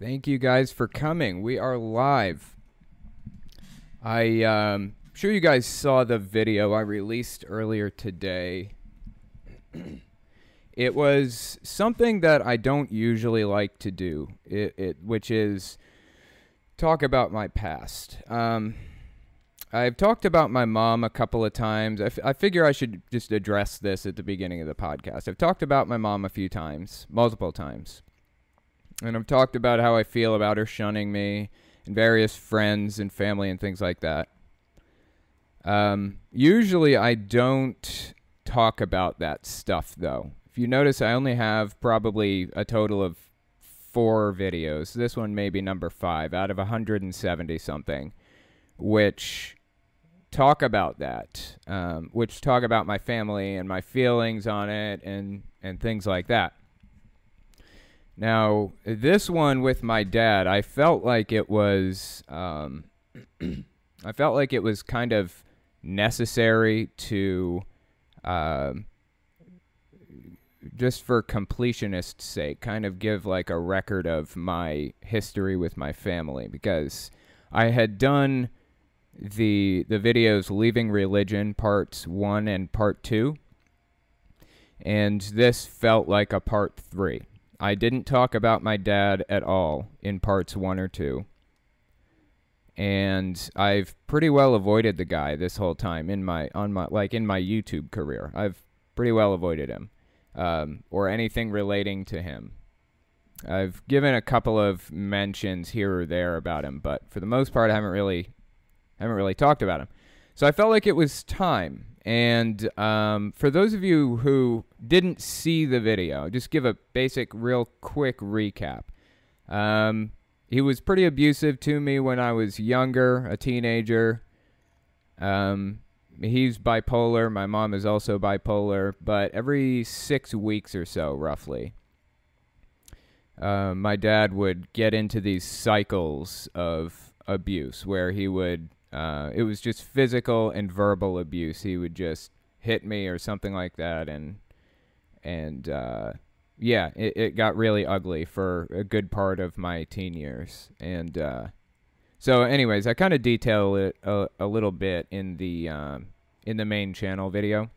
Thank you guys for coming. We are live. I um sure you guys saw the video I released earlier today. it was something that I don't usually like to do. It, it which is talk about my past. Um I've talked about my mom a couple of times. I, I figure I should just address this at the beginning of the podcast. I've talked about my mom a few times, multiple times. And I've talked about how I feel about her shunning me and various friends and family and things like that. Um, usually I don't talk about that stuff though. If you notice, I only have probably a total of four videos. This one may be number five out of 170 something, which talk about that, um, which talk about my family and my feelings on it and, and things like that. Now, this one with my dad, I felt like it was, um, I felt like it was kind of necessary to, um, just for completionist's sake, kind of give like a record of my history with my family because I had done the the videos leaving religion parts 1 and part 2 and this felt like a part 3 i didn't talk about my dad at all in parts 1 or 2 and i've pretty well avoided the guy this whole time in my on my like in my youtube career i've pretty well avoided him um, or anything relating to him I've given a couple of mentions here or there about him, but for the most part, I haven't really haven't really talked about him. So I felt like it was time. And um, for those of you who didn't see the video, just give a basic, real quick recap. Um, he was pretty abusive to me when I was younger, a teenager. Um, he's bipolar. My mom is also bipolar. But every six weeks or so, roughly, uh, my dad would get into these cycles of abuse where he would uh, it was just physical and verbal abuse. He would just hit me or something like that, and and uh, yeah, it, it got really ugly for a good part of my teen years. And uh, so, anyways, I kind of detail it a, a, little bit in the um, in the main channel video.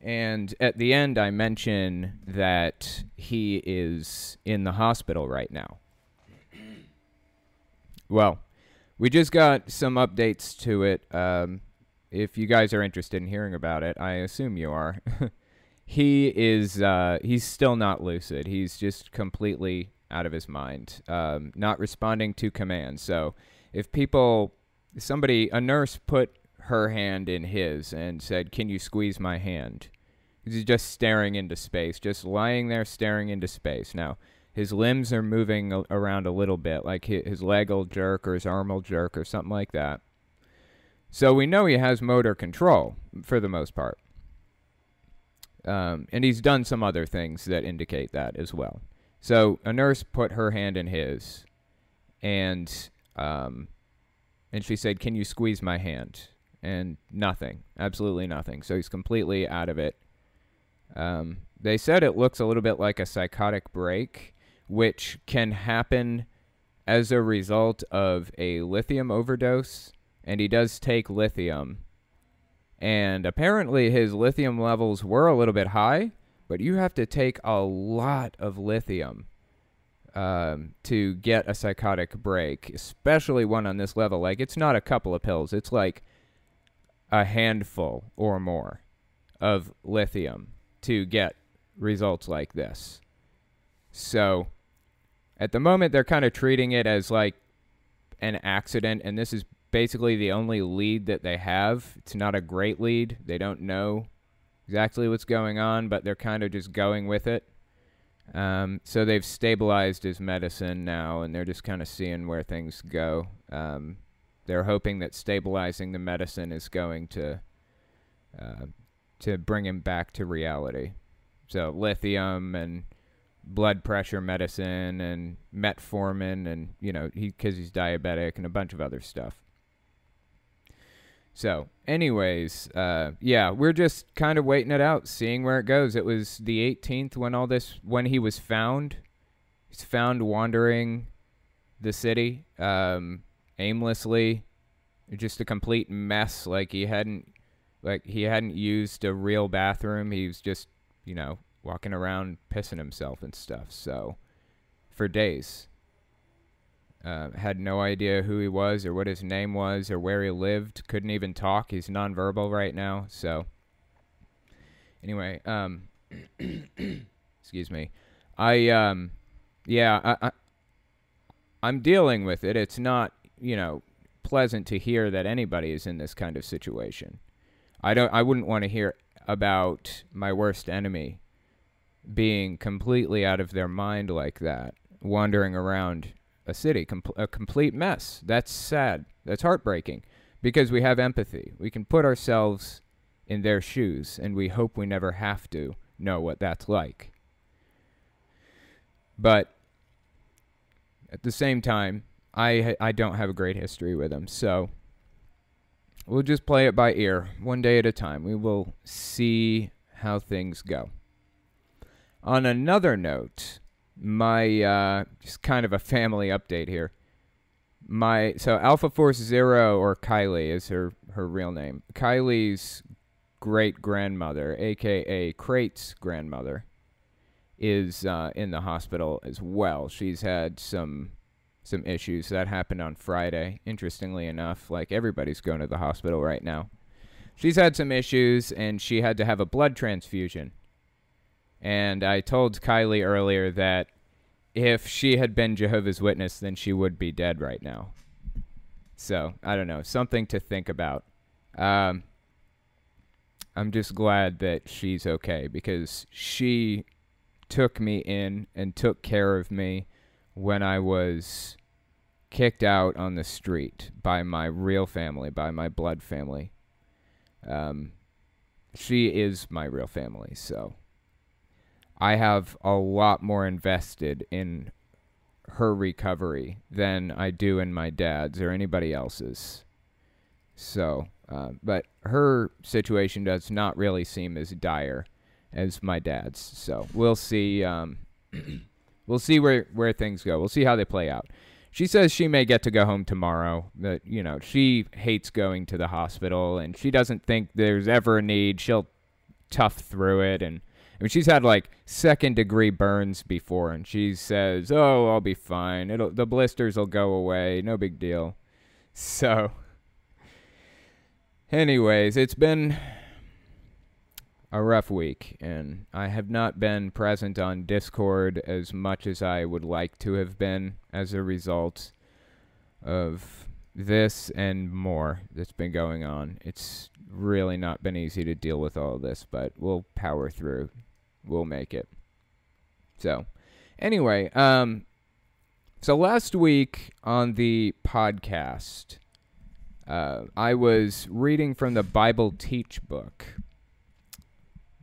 And at the end, I mention that he is in the hospital right now. Well, we just got some updates to it. Um, if you guys are interested in hearing about it, I assume you are. he is uh, he's still not lucid. He's just completely out of his mind, um, not responding to commands. So if people, somebody, a nurse put her hand in his and said, "Can you squeeze my hand?" He's just staring into space, just lying there staring into space. Now his limbs are moving a- around a little bit, like his leg will jerk or his arm will jerk or something like that. So we know he has motor control for the most part. Um, and he's done some other things that indicate that as well. So a nurse put her hand in his, and um, and she said, "Can you squeeze my hand?" And nothing, absolutely nothing. So he's completely out of it. Um, they said it looks a little bit like a psychotic break, which can happen as a result of a lithium overdose. And he does take lithium. And apparently his lithium levels were a little bit high, but you have to take a lot of lithium um, to get a psychotic break, especially one on this level. Like, it's not a couple of pills, it's like a handful or more of lithium to get results like this. So, at the moment, they're kind of treating it as like an accident, and this is basically the only lead that they have. It's not a great lead. They don't know exactly what's going on, but they're kind of just going with it. Um, so they've stabilized his medicine now, and they're just kind of seeing where things go. Um, they're hoping that stabilizing the medicine is going to uh, to bring him back to reality. So lithium and blood pressure medicine and metformin and you know he because he's diabetic and a bunch of other stuff so anyways uh, yeah we're just kind of waiting it out seeing where it goes it was the 18th when all this when he was found he's found wandering the city um, aimlessly, just a complete mess. Like he hadn't, like he hadn't used a real bathroom. He was just, you know, walking around pissing himself and stuff. So, for days, uh, had no idea who he was or what his name was or where he lived. Couldn't even talk. He's nonverbal right now. So, anyway, um, excuse me. I um, yeah, I, I I'm dealing with it. It's not you know pleasant to hear that anybody is in this kind of situation. I don't. I wouldn't want to hear about my worst enemy being completely out of their mind like that, wandering around a city, com- a complete mess. That's sad. That's heartbreaking because we have empathy. We can put ourselves in their shoes, and we hope we never have to know what that's like. But at the same time, I I don't have a great history with them, so we'll just play it by ear, one day at a time. We will see how things go. On another note, my uh, just kind of a family update here. My so Alpha Force Zero or Kylie is her her real name. Kylie's great grandmother, aka Crate's grandmother, is uh, in the hospital as well. She's had some some issues that happened on Friday. Interestingly enough, like everybody's going to the hospital right now. She's had some issues and she had to have a blood transfusion. And I told Kylie earlier that if she had been Jehovah's Witness, then she would be dead right now. So I don't know, something to think about. Um, I'm just glad that she's okay because she took me in and took care of me when I was kicked out on the street by my real family, by my blood family. Um, she is my real family, so I have a lot more invested in her recovery than I do in my dad's or anybody else's. So, uh, but her situation does not really seem as dire as my dad's. So we'll see. Um, we'll see where where things go. We'll see how they play out. She says she may get to go home tomorrow. That you know she hates going to the hospital and she doesn't think there's ever a need. She'll tough through it and. I mean, she's had like second degree burns before, and she says, "Oh, I'll be fine. It'll the blisters will go away. No big deal." So, anyways, it's been a rough week, and I have not been present on Discord as much as I would like to have been as a result of this and more that's been going on. It's really not been easy to deal with all this, but we'll power through. We'll make it. So, anyway, um, so last week on the podcast, uh, I was reading from the Bible Teach book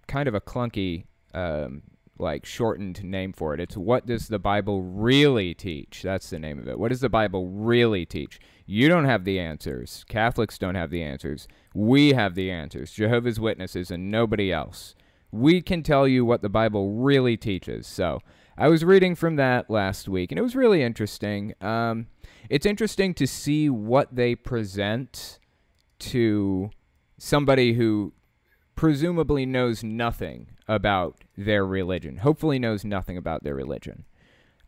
kind of a clunky, um, like shortened name for it. It's what does the Bible really teach? That's the name of it. What does the Bible really teach? You don't have the answers. Catholics don't have the answers. We have the answers. Jehovah's Witnesses and nobody else. We can tell you what the Bible really teaches. So I was reading from that last week, and it was really interesting. Um, it's interesting to see what they present to somebody who presumably knows nothing about their religion. Hopefully, knows nothing about their religion.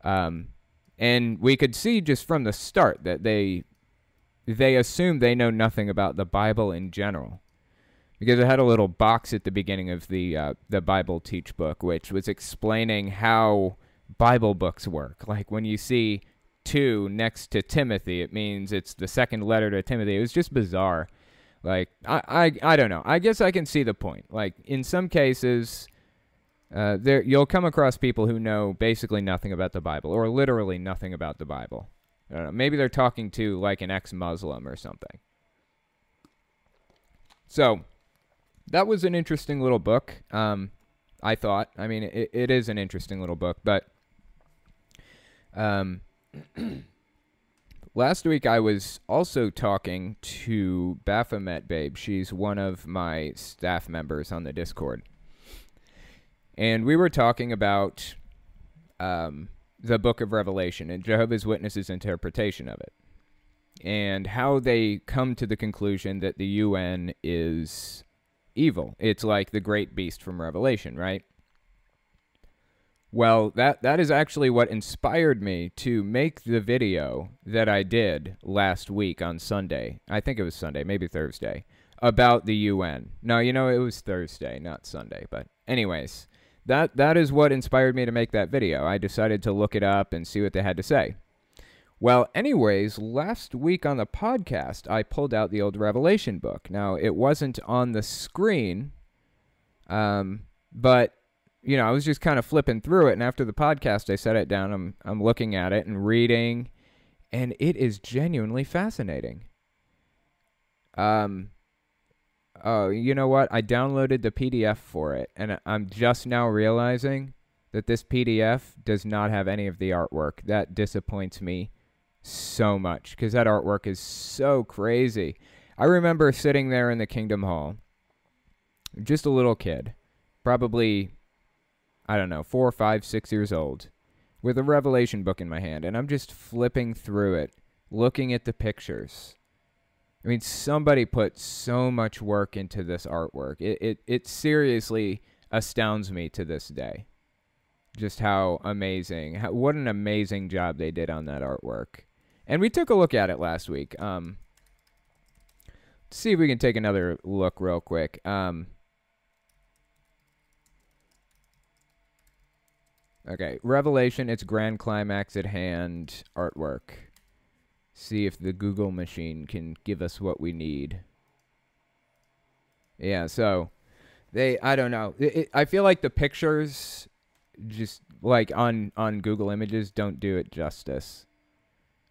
Um, and we could see just from the start that they they assume they know nothing about the Bible in general, because it had a little box at the beginning of the uh, the Bible Teach book, which was explaining how Bible books work. Like when you see two next to Timothy, it means it's the second letter to Timothy. It was just bizarre. Like I, I, I don't know. I guess I can see the point. Like in some cases, uh, there you'll come across people who know basically nothing about the Bible or literally nothing about the Bible. I don't know. Maybe they're talking to like an ex-Muslim or something. So that was an interesting little book. Um, I thought. I mean, it, it is an interesting little book, but um. Last week, I was also talking to Baphomet Babe. She's one of my staff members on the Discord. And we were talking about um, the book of Revelation and Jehovah's Witnesses' interpretation of it, and how they come to the conclusion that the UN is evil. It's like the great beast from Revelation, right? Well, that that is actually what inspired me to make the video that I did last week on Sunday. I think it was Sunday, maybe Thursday, about the UN. No, you know it was Thursday, not Sunday, but anyways, that that is what inspired me to make that video. I decided to look it up and see what they had to say. Well, anyways, last week on the podcast, I pulled out the old Revelation book. Now, it wasn't on the screen, um, but you know, I was just kind of flipping through it, and after the podcast, I set it down. I'm I'm looking at it and reading, and it is genuinely fascinating. Um, oh, you know what? I downloaded the PDF for it, and I'm just now realizing that this PDF does not have any of the artwork. That disappoints me so much because that artwork is so crazy. I remember sitting there in the Kingdom Hall, just a little kid, probably I don't know, four, five, six years old, with a Revelation book in my hand, and I'm just flipping through it, looking at the pictures. I mean, somebody put so much work into this artwork. It, it, it seriously astounds me to this day. Just how amazing, how, what an amazing job they did on that artwork. And we took a look at it last week. Um, see if we can take another look real quick. Um, Okay, Revelation, its grand climax at hand, artwork. See if the Google machine can give us what we need. Yeah, so they I don't know. It, it, I feel like the pictures just like on on Google Images don't do it justice.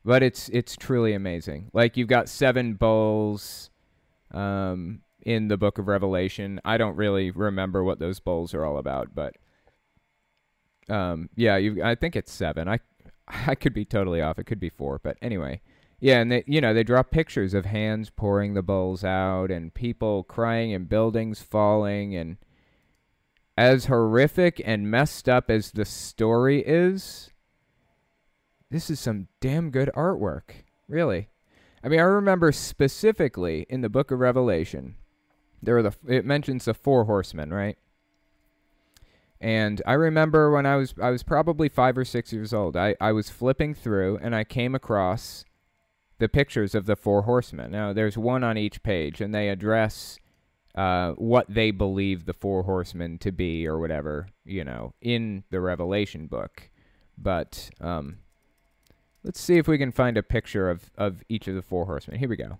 But it's it's truly amazing. Like you've got seven bowls um in the book of Revelation. I don't really remember what those bowls are all about, but um, yeah, you. I think it's seven. I I could be totally off. It could be four, but anyway. Yeah, and they, you know, they draw pictures of hands pouring the bowls out and people crying and buildings falling and as horrific and messed up as the story is, this is some damn good artwork. Really. I mean, I remember specifically in the book of Revelation, there were the it mentions the four horsemen, right? And I remember when I was I was probably five or six years old. I, I was flipping through and I came across the pictures of the four horsemen. Now there's one on each page, and they address uh, what they believe the four horsemen to be, or whatever you know, in the Revelation book. But um, let's see if we can find a picture of of each of the four horsemen. Here we go.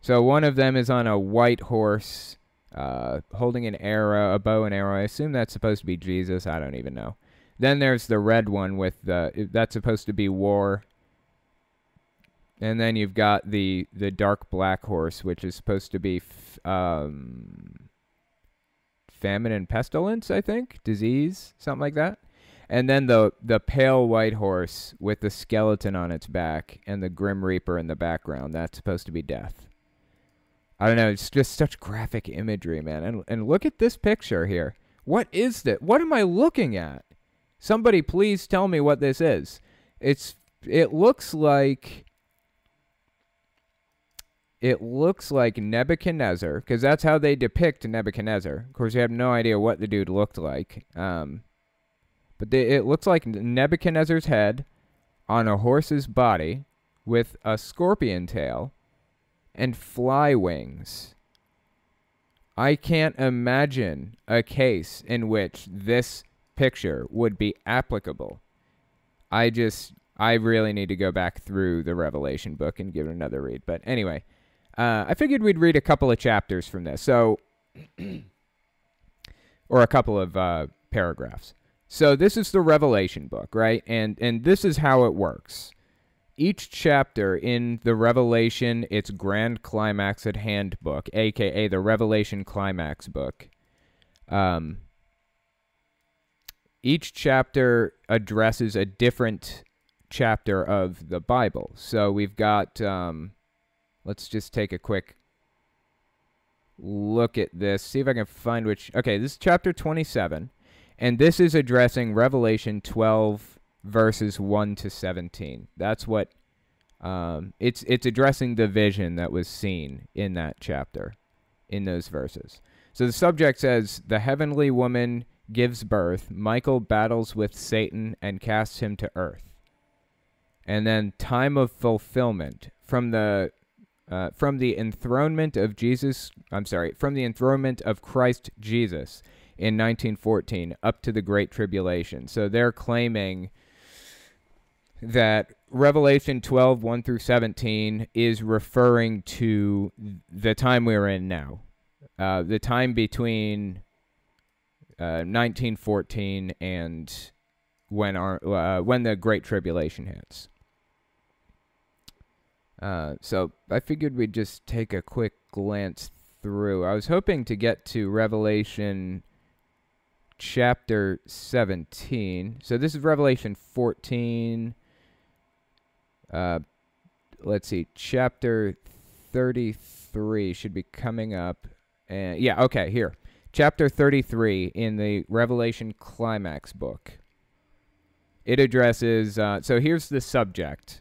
So one of them is on a white horse uh, holding an arrow, a bow and arrow. I assume that's supposed to be Jesus. I don't even know. Then there's the red one with the that's supposed to be war. And then you've got the the dark black horse, which is supposed to be um, famine and pestilence, I think, disease, something like that. And then the the pale white horse with the skeleton on its back and the grim reaper in the background. That's supposed to be death. I don't know. It's just such graphic imagery, man. And and look at this picture here. What is that? What am I looking at? Somebody please tell me what this is. It's it looks like it looks like Nebuchadnezzar because that's how they depict Nebuchadnezzar. Of course, you have no idea what the dude looked like. Um, but they, it looks like Nebuchadnezzar's head on a horse's body with a scorpion tail and fly wings. I can't imagine a case in which this picture would be applicable. I just, I really need to go back through the Revelation book and give it another read. But anyway, uh, I figured we'd read a couple of chapters from this. So, or a couple of uh, paragraphs. So this is the Revelation book, right? And and this is how it works each chapter in the Revelation, its Grand Climax at Hand book, aka the Revelation Climax book, um, each chapter addresses a different chapter of the Bible. So we've got, um, let's just take a quick look at this, see if I can find which. Okay, this is chapter 27, and this is addressing Revelation 12 verses 1 to 17. That's what um, it's it's addressing the vision that was seen in that chapter in those verses. So the subject says the heavenly woman gives birth, Michael battles with Satan and casts him to earth. And then time of fulfillment from the uh, from the enthronement of Jesus, I'm sorry, from the enthronement of Christ Jesus in 1914 up to the Great Tribulation. So they're claiming that Revelation 12, 1 through 17 is referring to the time we're in now. Uh, the time between uh, 1914 and when our uh, when the Great Tribulation hits. Uh, so I figured we'd just take a quick glance through. I was hoping to get to Revelation chapter 17. So this is Revelation 14. Uh, let's see, chapter 33 should be coming up. And yeah, okay, here chapter 33 in the Revelation Climax book. It addresses, uh, so here's the subject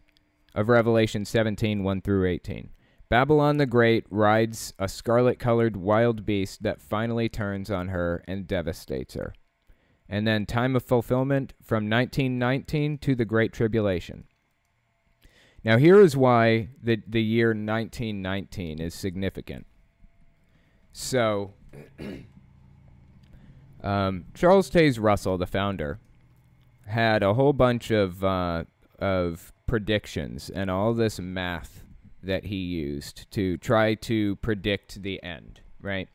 of Revelation 17 1 through 18. Babylon the Great rides a scarlet colored wild beast that finally turns on her and devastates her. And then time of fulfillment from 1919 to the Great Tribulation. Now, here is why the, the year 1919 is significant. So, um, Charles Taze Russell, the founder, had a whole bunch of uh, of predictions and all this math that he used to try to predict the end, right?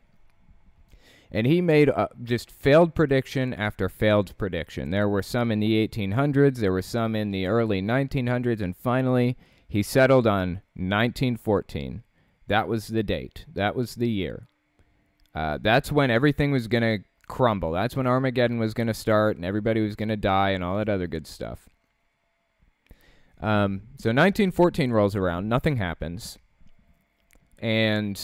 And he made just failed prediction after failed prediction. There were some in the 1800s, there were some in the early 1900s, and finally he settled on 1914. That was the date, that was the year. Uh, that's when everything was going to crumble. That's when Armageddon was going to start and everybody was going to die and all that other good stuff. Um, so 1914 rolls around, nothing happens. And,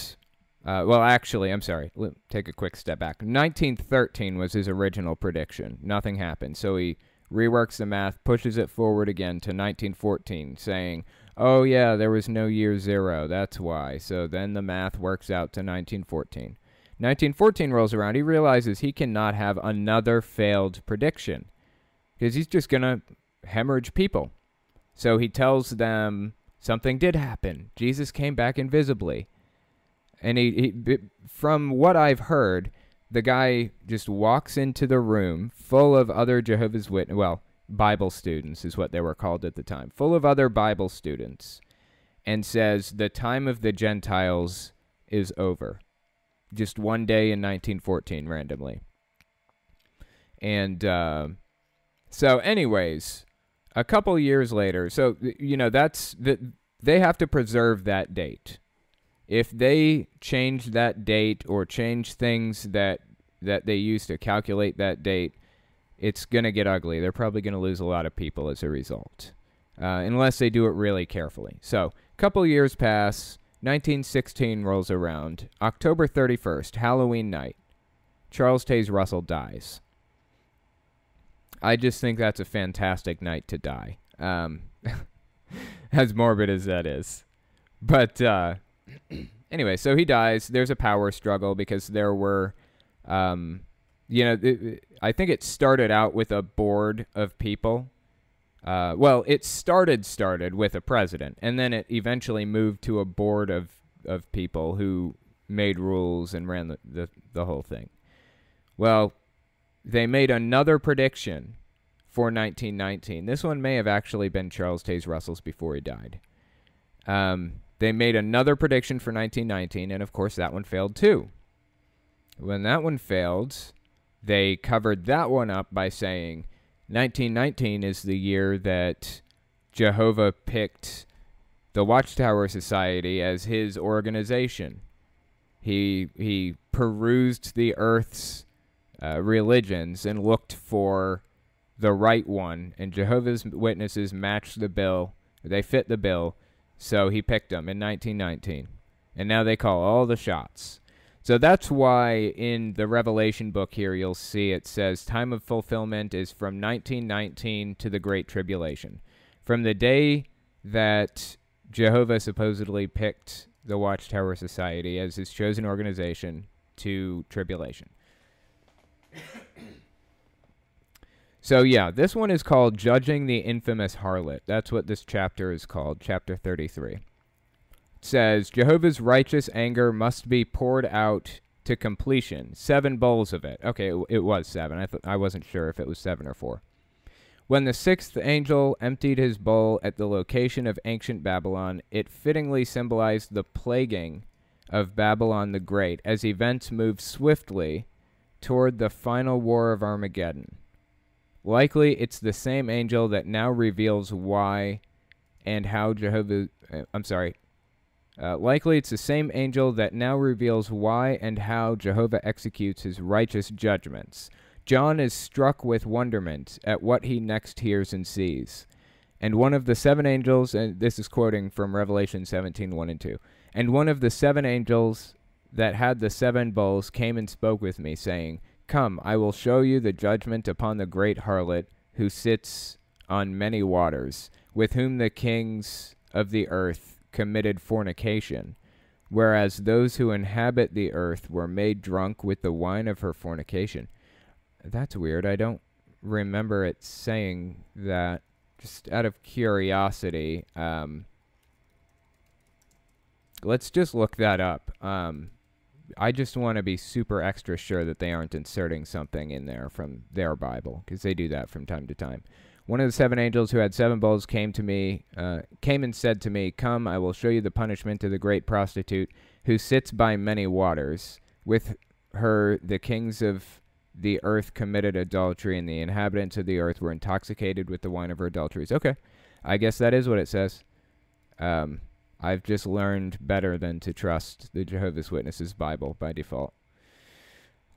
uh, well, actually, I'm sorry, let take a quick step back. 1913 was his original prediction. Nothing happened. So he reworks the math, pushes it forward again to 1914, saying, oh, yeah, there was no year zero. That's why. So then the math works out to 1914. 1914 rolls around, he realizes he cannot have another failed prediction because he's just going to hemorrhage people. So he tells them something did happen. Jesus came back invisibly. And he, he from what I've heard, the guy just walks into the room full of other Jehovah's Witness, well, Bible students is what they were called at the time, full of other Bible students, and says, The time of the Gentiles is over just one day in 1914 randomly. And uh, so, anyways, a couple years later, so you know that's that they have to preserve that date. If they change that date or change things that that they use to calculate that date, it's gonna get ugly. They're probably gonna lose a lot of people as a result, uh, unless they do it really carefully. So, a couple years pass 1916 rolls around. October 31st, Halloween night. Charles Taze Russell dies. I just think that's a fantastic night to die. Um, as morbid as that is. But uh, anyway, so he dies. There's a power struggle because there were, um, you know, it, I think it started out with a board of people uh, well, it started started with a president, and then it eventually moved to a board of of people who made rules and ran the, the, the whole thing. Well, they made another prediction for 1919. This one may have actually been Charles Taze Russell's before he died. Um, they made another prediction for 1919, and of course, that one failed too. When that one failed, they covered that one up by saying 1919 is the year that Jehovah picked the Watchtower Society as his organization. He he perused the earth's uh, religions and looked for the right one, and Jehovah's Witnesses matched the bill. They fit the bill, so he picked them in 1919. And now they call all the shots. So that's why in the Revelation book here, you'll see it says time of fulfillment is from 1919 to the Great Tribulation. From the day that Jehovah supposedly picked the Watchtower Society as his chosen organization to tribulation. so, yeah, this one is called Judging the Infamous Harlot. That's what this chapter is called, chapter 33 says Jehovah's righteous anger must be poured out to completion. Seven bowls of it. Okay, it, it was seven. I th- I wasn't sure if it was seven or four. When the sixth angel emptied his bowl at the location of ancient Babylon, it fittingly symbolized the plaguing of Babylon the Great as events moved swiftly toward the final war of Armageddon. Likely, it's the same angel that now reveals why and how Jehovah. Uh, I'm sorry, uh, likely it's the same angel that now reveals why and how Jehovah executes his righteous judgments. John is struck with wonderment at what he next hears and sees. And one of the seven angels, and this is quoting from Revelation 17 1 and 2, and one of the seven angels that had the seven bowls came and spoke with me, saying, Come, I will show you the judgment upon the great harlot who sits on many waters, with whom the kings of the earth committed fornication, whereas those who inhabit the earth were made drunk with the wine of her fornication. That's weird. I don't remember it saying that. Just out of curiosity, um, let's just look that up. Um, I just want to be super extra sure that they aren't inserting something in there from their Bible because they do that from time to time. One of the seven angels who had seven bowls came to me, uh, came and said to me, "Come, I will show you the punishment of the great prostitute who sits by many waters. With her, the kings of the earth committed adultery, and the inhabitants of the earth were intoxicated with the wine of her adulteries." Okay, I guess that is what it says. Um, I've just learned better than to trust the Jehovah's Witnesses Bible by default.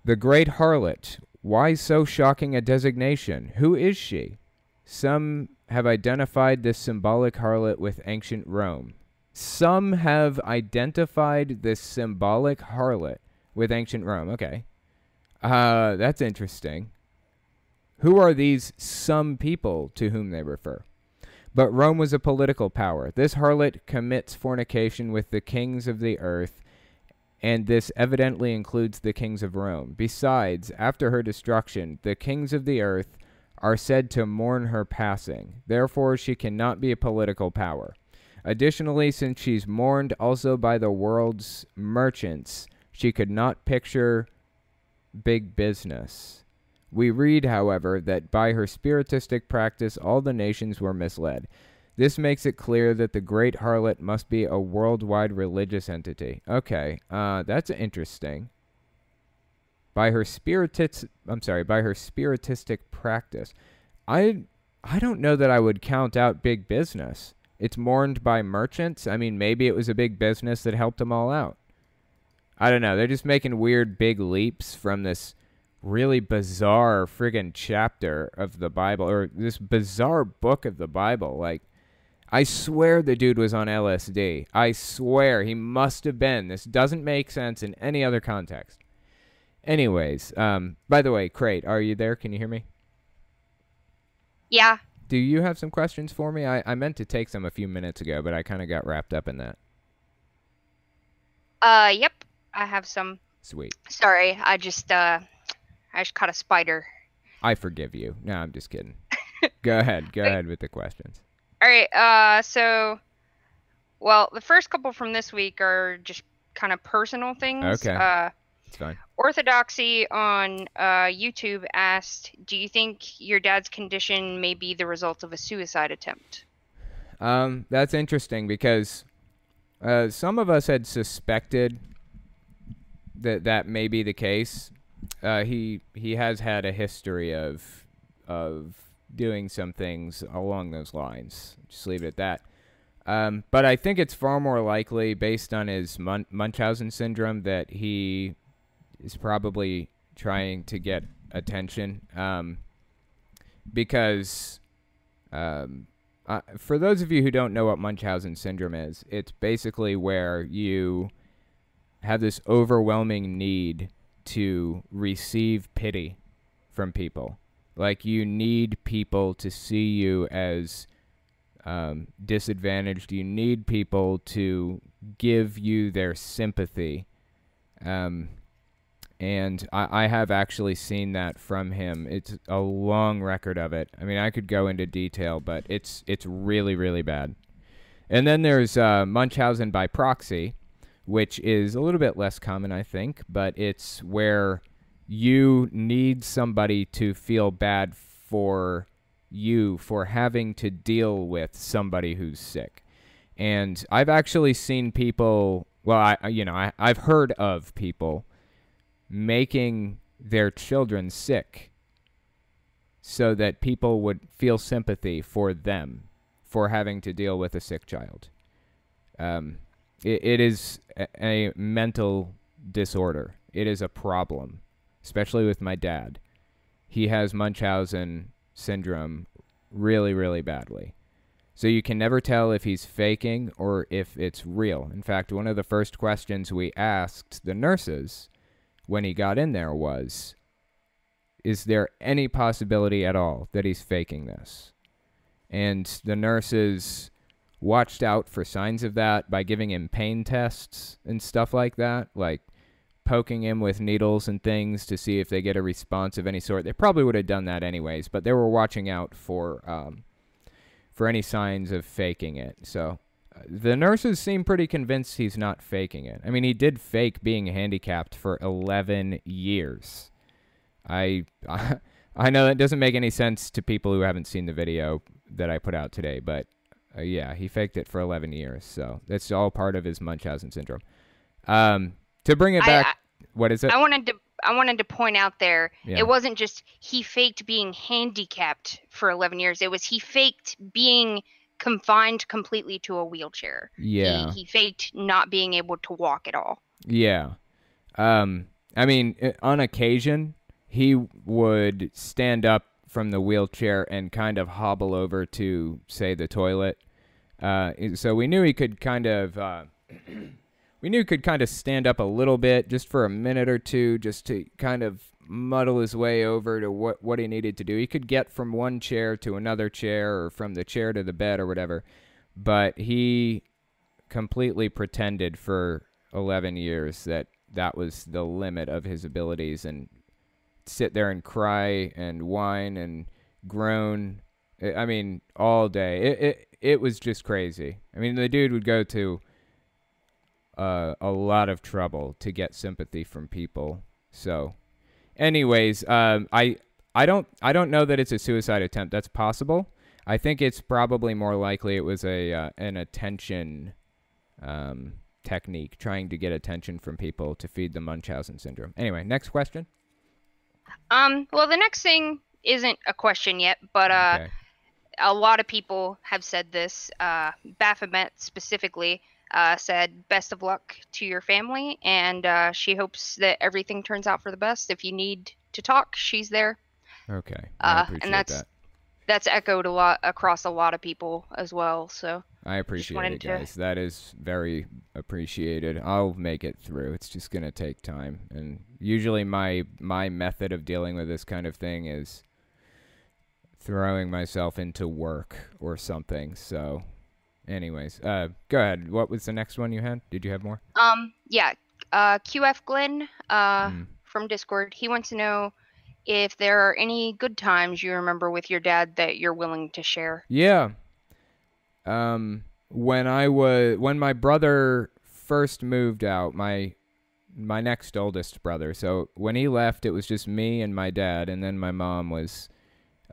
The great harlot. Why so shocking a designation? Who is she? Some have identified this symbolic harlot with ancient Rome. Some have identified this symbolic harlot with ancient Rome. Okay. Uh, that's interesting. Who are these some people to whom they refer? But Rome was a political power. This harlot commits fornication with the kings of the earth, and this evidently includes the kings of Rome. Besides, after her destruction, the kings of the earth are said to mourn her passing. Therefore, she cannot be a political power. Additionally, since she's mourned also by the world's merchants, she could not picture big business. We read, however, that by her spiritistic practice all the nations were misled. This makes it clear that the great harlot must be a worldwide religious entity. Okay, uh, that's interesting by her spiritis I'm sorry, by her spiritistic practice. I I don't know that I would count out big business. It's mourned by merchants. I mean, maybe it was a big business that helped them all out. I don't know. They're just making weird big leaps from this really bizarre friggin' chapter of the Bible or this bizarre book of the Bible. Like, I swear the dude was on LSD. I swear he must have been. This doesn't make sense in any other context. Anyways, um, by the way, Crate, are you there? Can you hear me? Yeah. Do you have some questions for me? I, I meant to take some a few minutes ago, but I kind of got wrapped up in that. Uh, yep. I have some. Sweet. Sorry, I just uh, I just caught a spider. I forgive you. No, I'm just kidding. Go ahead. Go ahead with the questions. All right. Uh, so, well, the first couple from this week are just kind of personal things. Okay. Uh, It's fine. Orthodoxy on uh, YouTube asked, "Do you think your dad's condition may be the result of a suicide attempt?" Um, that's interesting because uh, some of us had suspected that that may be the case. Uh, he he has had a history of of doing some things along those lines. Just leave it at that. Um, but I think it's far more likely, based on his Mun- Munchausen syndrome, that he is probably trying to get attention. Um, because um, uh, for those of you who don't know what Munchausen syndrome is, it's basically where you have this overwhelming need to receive pity from people. Like you need people to see you as um, disadvantaged. You need people to give you their sympathy. Um, and I, I have actually seen that from him. It's a long record of it. I mean, I could go into detail, but it's it's really really bad. And then there's uh, Munchausen by proxy, which is a little bit less common, I think, but it's where you need somebody to feel bad for you for having to deal with somebody who's sick. And I've actually seen people, well, I you know, I, I've heard of people making their children sick so that people would feel sympathy for them for having to deal with a sick child. Um, it, it is a, mental disorder. It is a problem, especially with my dad. He has Munchausen syndrome really, really badly. So you can never tell if he's faking or if it's real. In fact, one of the first questions we asked the nurses when he got in there was Is there any possibility at all that he's faking this? And the nurses watched out for signs of that by giving him pain tests and stuff like that, like poking him with needles and things to see if they get a response of any sort. They probably would have done that anyways, but they were watching out for um, for any signs of faking it. So the nurses seem pretty convinced he's not faking it. I mean, he did fake being handicapped for 11 years. I I know that doesn't make any sense to people who haven't seen the video that I put out today, but uh, yeah, he faked it for 11 years. So that's all part of his Munchausen syndrome. Um, to bring it back, I, I, what is it? I wanted to I wanted to point out there, yeah. it wasn't just he faked being handicapped for 11 years. It was he faked being confined completely to a wheelchair. Yeah. He, he faked not being able to walk at all. Yeah. Um, I mean, on occasion, he would stand up from the wheelchair and kind of hobble over to, say, the toilet. Uh, so we knew he could kind of. Uh, we knew could kind of stand up a little bit just for a minute or two, just to kind of muddle his way over to what, what he needed to do. He could get from one chair to another chair or from the chair to the bed or whatever, but he completely pretended for 11 years that that was the limit of his abilities and sit there and cry and whine and groan. I mean, all day. It, it, it was just crazy. I mean, the dude would go to uh, a lot of trouble to get sympathy from people. So anyways, um, I I don't I don't know that it's a suicide attempt. That's possible. I think it's probably more likely it was a uh, an attention um, technique, trying to get attention from people to feed the Munchausen syndrome. Anyway, next question. Um. Well, the next thing isn't a question yet, but uh, okay. a lot of people have said this. Uh, Baphomet specifically uh, said best of luck to your family, and uh, she hopes that everything turns out for the best. If you need to talk, she's there. Okay, I uh, and that's that. that's echoed a lot across a lot of people as well. So I appreciate it, guys. To... That is very appreciated. I'll make it through. It's just gonna take time, and usually my my method of dealing with this kind of thing is throwing myself into work or something. So anyways, uh, go ahead. What was the next one you had? Did you have more? Um, yeah. Uh, QF Glenn, uh, mm. from Discord. He wants to know if there are any good times you remember with your dad that you're willing to share. Yeah. Um, when I was when my brother first moved out, my my next oldest brother. So when he left, it was just me and my dad, and then my mom was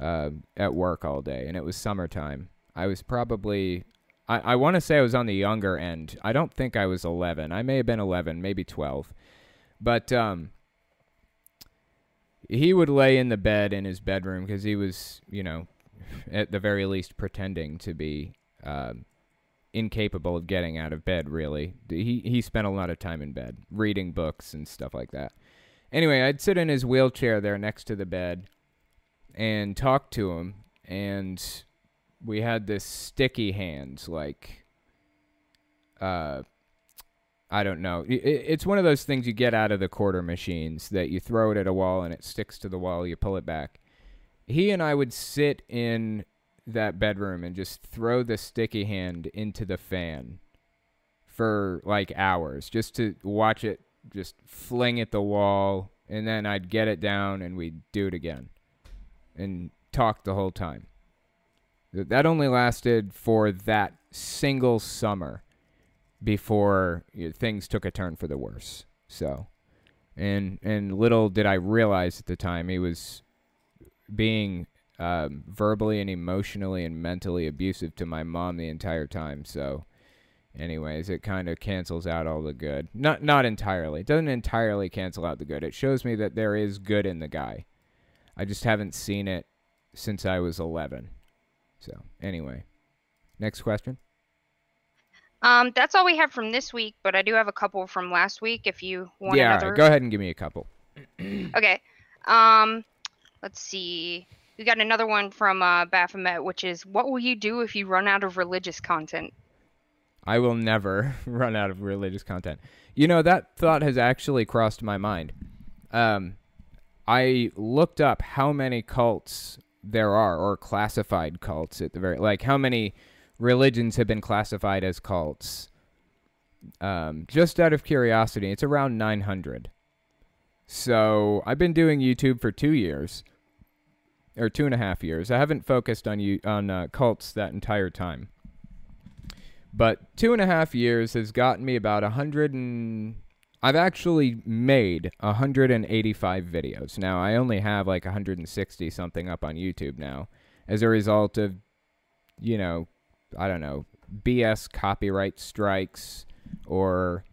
uh, at work all day, and it was summertime. I was probably I, I want to say I was on the younger end. I don't think I was 11. I may have been 11, maybe 12. But um, he would lay in the bed in his bedroom because he was, you know, at the very least pretending to be uh, incapable of getting out of bed. Really, he he spent a lot of time in bed reading books and stuff like that. Anyway, I'd sit in his wheelchair there next to the bed and talk to him, and we had this sticky hands like uh I don't know. It's one of those things you get out of the quarter machines that you throw it at a wall and it sticks to the wall. You pull it back. He and I would sit in that bedroom and just throw the sticky hand into the fan for like hours just to watch it just fling at the wall and then I'd get it down and we'd do it again and talk the whole time. That only lasted for that single summer before you know, things took a turn for the worse. So, and and little did I realize at the time he was being um, verbally and emotionally and mentally abusive to my mom the entire time. So, anyways, it kind of cancels out all the good. Not not entirely. It doesn't entirely cancel out the good. It shows me that there is good in the guy. I just haven't seen it since I was 11. So, anyway, next question. Um, that's all we have from this week, but I do have a couple from last week. If you want yeah, another. go ahead and give me a couple. okay. Um, let's see. We got another one from uh, Baphomet, which is, "What will you do if you run out of religious content?" I will never run out of religious content. You know that thought has actually crossed my mind. Um, I looked up how many cults there are, or classified cults at the very like how many religions have been classified as cults. Um, just out of curiosity, it's around 900. So I've been doing YouTube for two years, or two and a half years. I haven't focused on you on uh, cults that entire time, but two and a half years has gotten me about a hundred and. I've actually made 185 videos. Now I only have like 160 something up on YouTube now, as a result of, you know, I don't know, BS copyright strikes or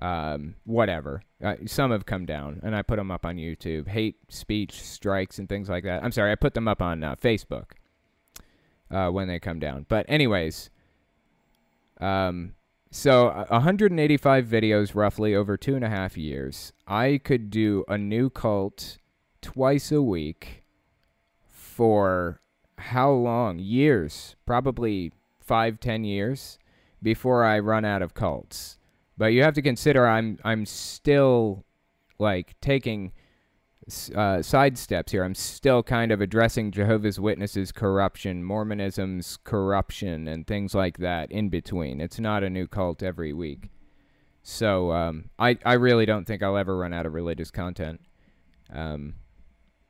um, whatever. Uh, some have come down, and I put them up on YouTube. Hate speech strikes and things like that. I'm sorry, I put them up on uh, Facebook uh, when they come down. But anyways, um, so 185 videos roughly over two and a half years. I could do a new cult twice a week for how long? Years, probably five, ten years before I run out of cults. But you have to consider I'm I'm still like taking uh, side steps here. I'm still kind of addressing Jehovah's Witnesses corruption, Mormonism's corruption, and things like that in between. It's not a new cult every week. So um, I I really don't think I'll ever run out of religious content. Um,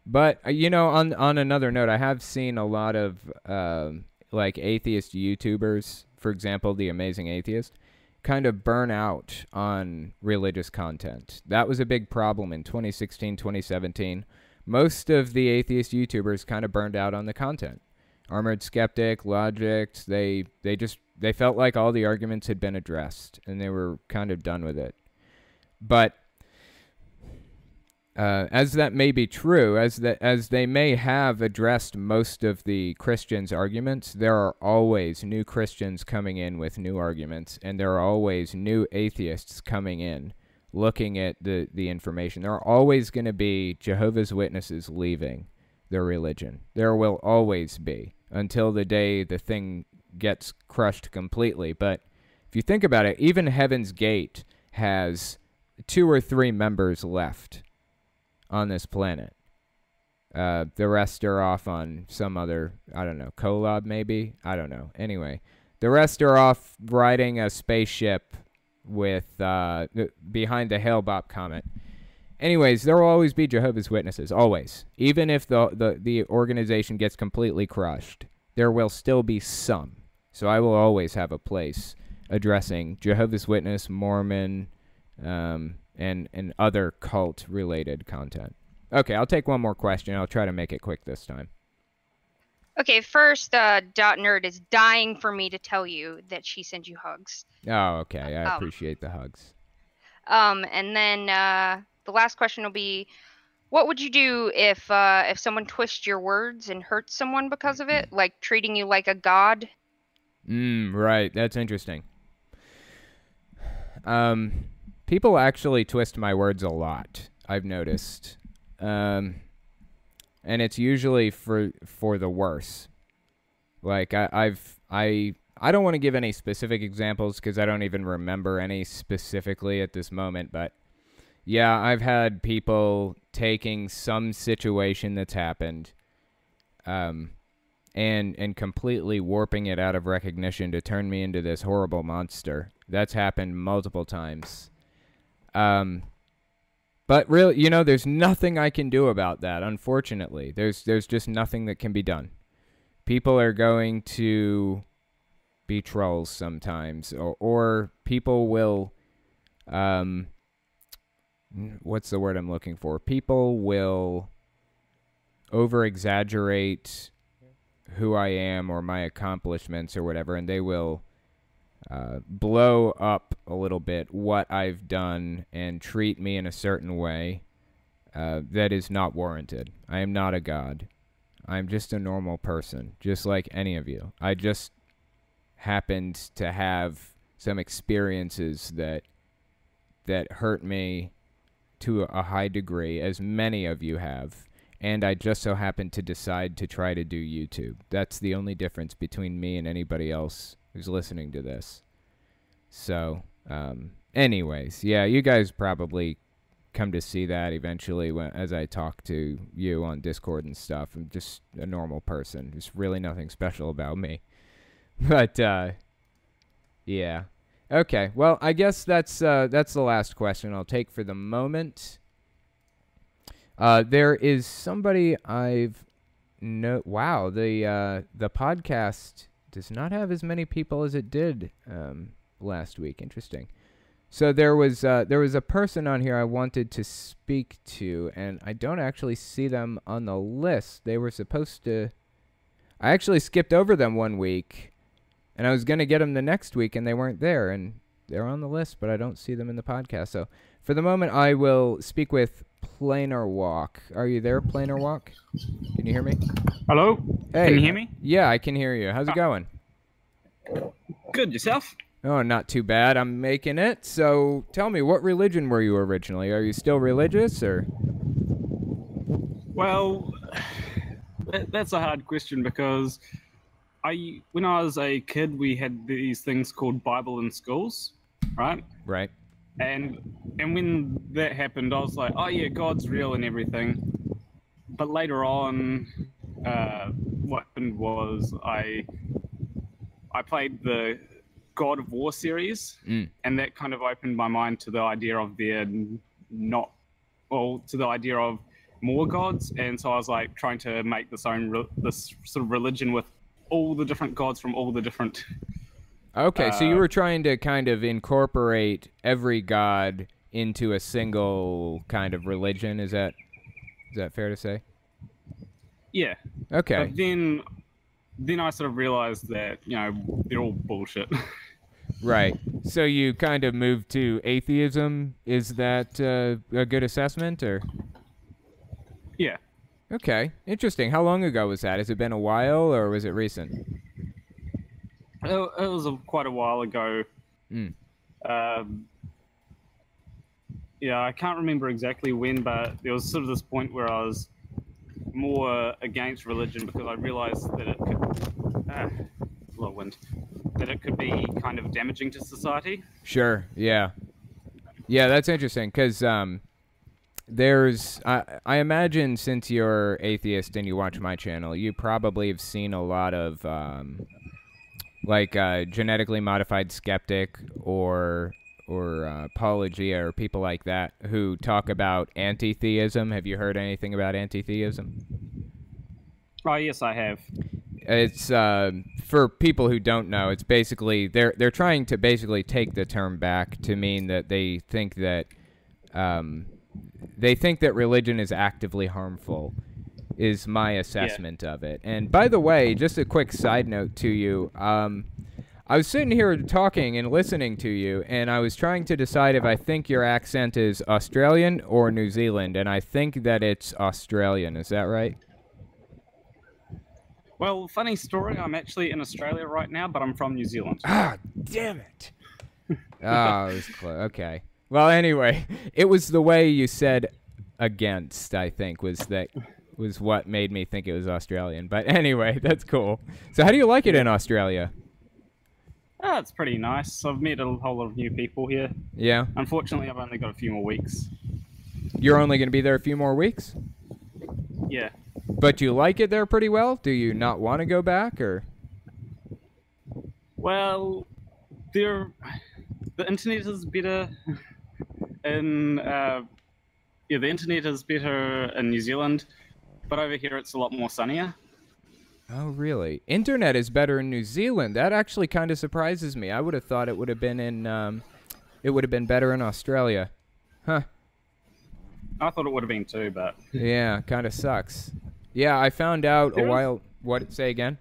but uh, you know, on on another note, I have seen a lot of uh, like atheist YouTubers, for example, the Amazing Atheist, kind of burn out on religious content. That was a big problem in 2016, 2017. Most of the atheist YouTubers kind of burned out on the content. Armored Skeptic, Logicked, they they just they felt like all the arguments had been addressed and they were kind of done with it. But uh, as that may be true, as that as they may have addressed most of the Christians' arguments, there are always new Christians coming in with new arguments, and there are always new atheists coming in looking at the, the information. There are always going to be Jehovah's Witnesses leaving their religion. There will always be until the day the thing gets crushed completely. But if you think about it, even Heaven's Gate has two or three members left on this planet. Uh, the rest are off on some other, I don't know, Kolob maybe? I don't know. Anyway, the rest are off riding a spaceship with uh, behind the Hale-Bopp comet. Anyways, there will always be Jehovah's Witnesses, always. Even if the, the, the organization gets completely crushed, there will still be some. So I will always have a place addressing Jehovah's Witness, Mormon, um, and and other cult related content. Okay, I'll take one more question. I'll try to make it quick this time. Okay, first, uh, Dot Nerd is dying for me to tell you that she sends you hugs. Oh, okay. I um, appreciate the hugs. Um, and then uh, the last question will be, what would you do if uh, if someone twists your words and hurts someone because of it, like treating you like a god? Mm, right. That's interesting. Um, people actually twist my words a lot. I've noticed, um, and it's usually for for the worse. Like I, I've I I don't want to give any specific examples because I don't even remember any specifically at this moment, but yeah, I've had people taking some situation that's happened um, and and completely warping it out of recognition to turn me into this horrible monster. That's happened multiple times. Um, but really, you know, there's nothing I can do about that. Unfortunately, there's there's just nothing that can be done. People are going to be trolls sometimes, or, or people will, um, what's the word I'm looking for? People will over exaggerate who I am or my accomplishments or whatever, and they will uh, blow up a little bit what I've done and treat me in a certain way uh, that is not warranted. I am not a god. I'm just a normal person, just like any of you. I just happened to have some experiences that that hurt me to a high degree, as many of you have, and I just so happened to decide to try to do YouTube. That's the only difference between me and anybody else who's listening to this. So, um, anyways, yeah, you guys probably come to see that eventually when, as I talk to you on Discord and stuff. I'm just a normal person. There's really nothing special about me. But uh, yeah. Okay. Well, I guess that's uh, that's the last question I'll take for the moment. Uh, there is somebody I've no. Wow the uh, the podcast does not have as many people as it did um, last week. Interesting. So there was uh, there was a person on here I wanted to speak to, and I don't actually see them on the list. They were supposed to. I actually skipped over them one week and I was gonna get them the next week, and they weren't there, and they're on the list, but I don't see them in the podcast. So for the moment, I will speak with Planar Walk. Are you there, Planar Walk? Can you hear me? Hello. Hey. Can you hear me? Yeah, I can hear you. How's it oh. going? Good. Yourself? Oh, not too bad. I'm making it. So tell me, what religion were you originally? Are you still religious, or? Well, that's a hard question because I when I was a kid, we had these things called Bible in schools, right? Right. And and when that happened, I was like, oh yeah, God's real and everything. But later on, uh, what happened was I I played the God of War series, mm. and that kind of opened my mind to the idea of there not well to the idea of more gods, and so I was like trying to make this own re- this sort of religion with all the different gods from all the different. Okay, uh, so you uh, were trying to kind of incorporate every god into a single kind of religion. Is that is that fair to say? Yeah. Okay. But then, then I sort of realized that you know they're all bullshit. right. So you kind of moved to atheism. Is that uh, a good assessment, or? Yeah. Okay, interesting. How long ago was that? Has it been a while or was it recent? It, it was a, quite a while ago. Mm. Um, yeah, I can't remember exactly when, but there was sort of this point where I was more against religion because I realized that it could, ah, low wind, that it could be kind of damaging to society. Sure. Yeah. Yeah, that's interesting because um, there's I, I imagine since you're atheist and you watch my channel you probably have seen a lot of um, like uh, genetically modified skeptic or or uh, apologia or people like that who talk about anti-theism. Have you heard anything about anti-theism? Oh yes i have. It's uh, for people who don't know it's basically they're they're trying to basically take the term back to mean that they think that um, they think that religion is actively harmful is my assessment yeah. of it. And by the way, just a quick side note to you. Um, I was sitting here talking and listening to you, and I was trying to decide if I think your accent is Australian or New Zealand, and I think that it's Australian. Is that right? Well, funny story. I'm actually in Australia right now, but I'm from New Zealand. Ah, damn it. oh, it was close. Okay. Well, anyway, it was the way you said against. I think was that was what made me think it was Australian. But anyway, that's cool. So, how do you like it in Australia? Oh, it's pretty nice. I've met a whole lot of new people here. Yeah. Unfortunately, I've only got a few more weeks. You're only going to be there a few more weeks? Yeah. But you like it there pretty well? Do you not want to go back or? Well, there, the internet is better in uh, yeah, the internet is better in New Zealand, but over here it's a lot more sunnier. Oh, really? Internet is better in New Zealand. That actually kind of surprises me. I would have thought it would have been in, um, it would have been better in Australia. Huh. I thought it would have been too, but yeah, kind of sucks. Yeah, I found out There a is- while. What? Say again?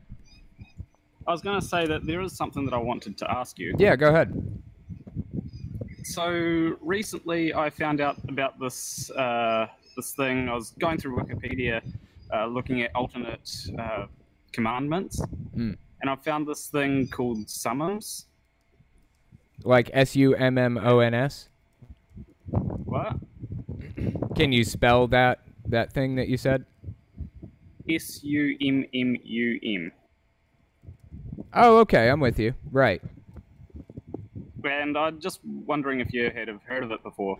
I was going to say that there is something that I wanted to ask you. Yeah, go ahead. So recently, I found out about this uh, this thing. I was going through Wikipedia, uh, looking at alternate uh, commandments, Hmm. and I found this thing called summons. Like S U M M O N S. What? Can you spell that that thing that you said? S U M M U M. Oh, okay, I'm with you. Right. And I'm just wondering if you had have heard of it before.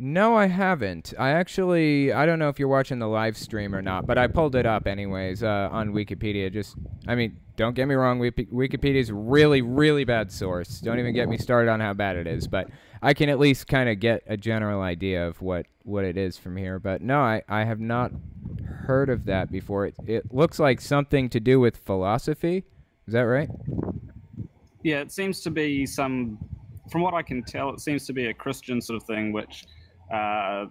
No, I haven't. I actually, I don't know if you're watching the live stream or not, but I pulled it up anyways uh, on Wikipedia. Just, I mean, don't get me wrong, Wikipedia is really, really bad source. Don't even get me started on how bad it is, but I can at least kind of get a general idea of what, what it is from here. But no, I, I have not heard of that before. It, it looks like something to do with philosophy. Is that right? Yeah, it seems to be some, from what I can tell, it seems to be a Christian sort of thing, which, uh,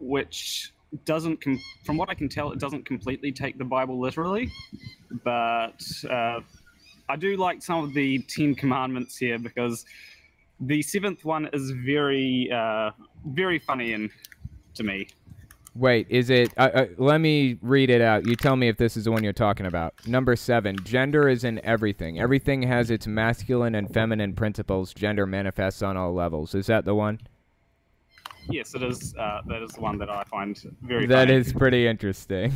which doesn't, from what I can tell, it doesn't completely take the Bible literally, but uh, I do like some of the Ten Commandments here because the seventh one is very, uh, very funny and to me. Wait, is it? Uh, uh, let me read it out. You tell me if this is the one you're talking about. Number seven gender is in everything. Everything has its masculine and feminine principles. Gender manifests on all levels. Is that the one? Yes, it is. Uh, that is the one that I find very. That funny. is pretty interesting.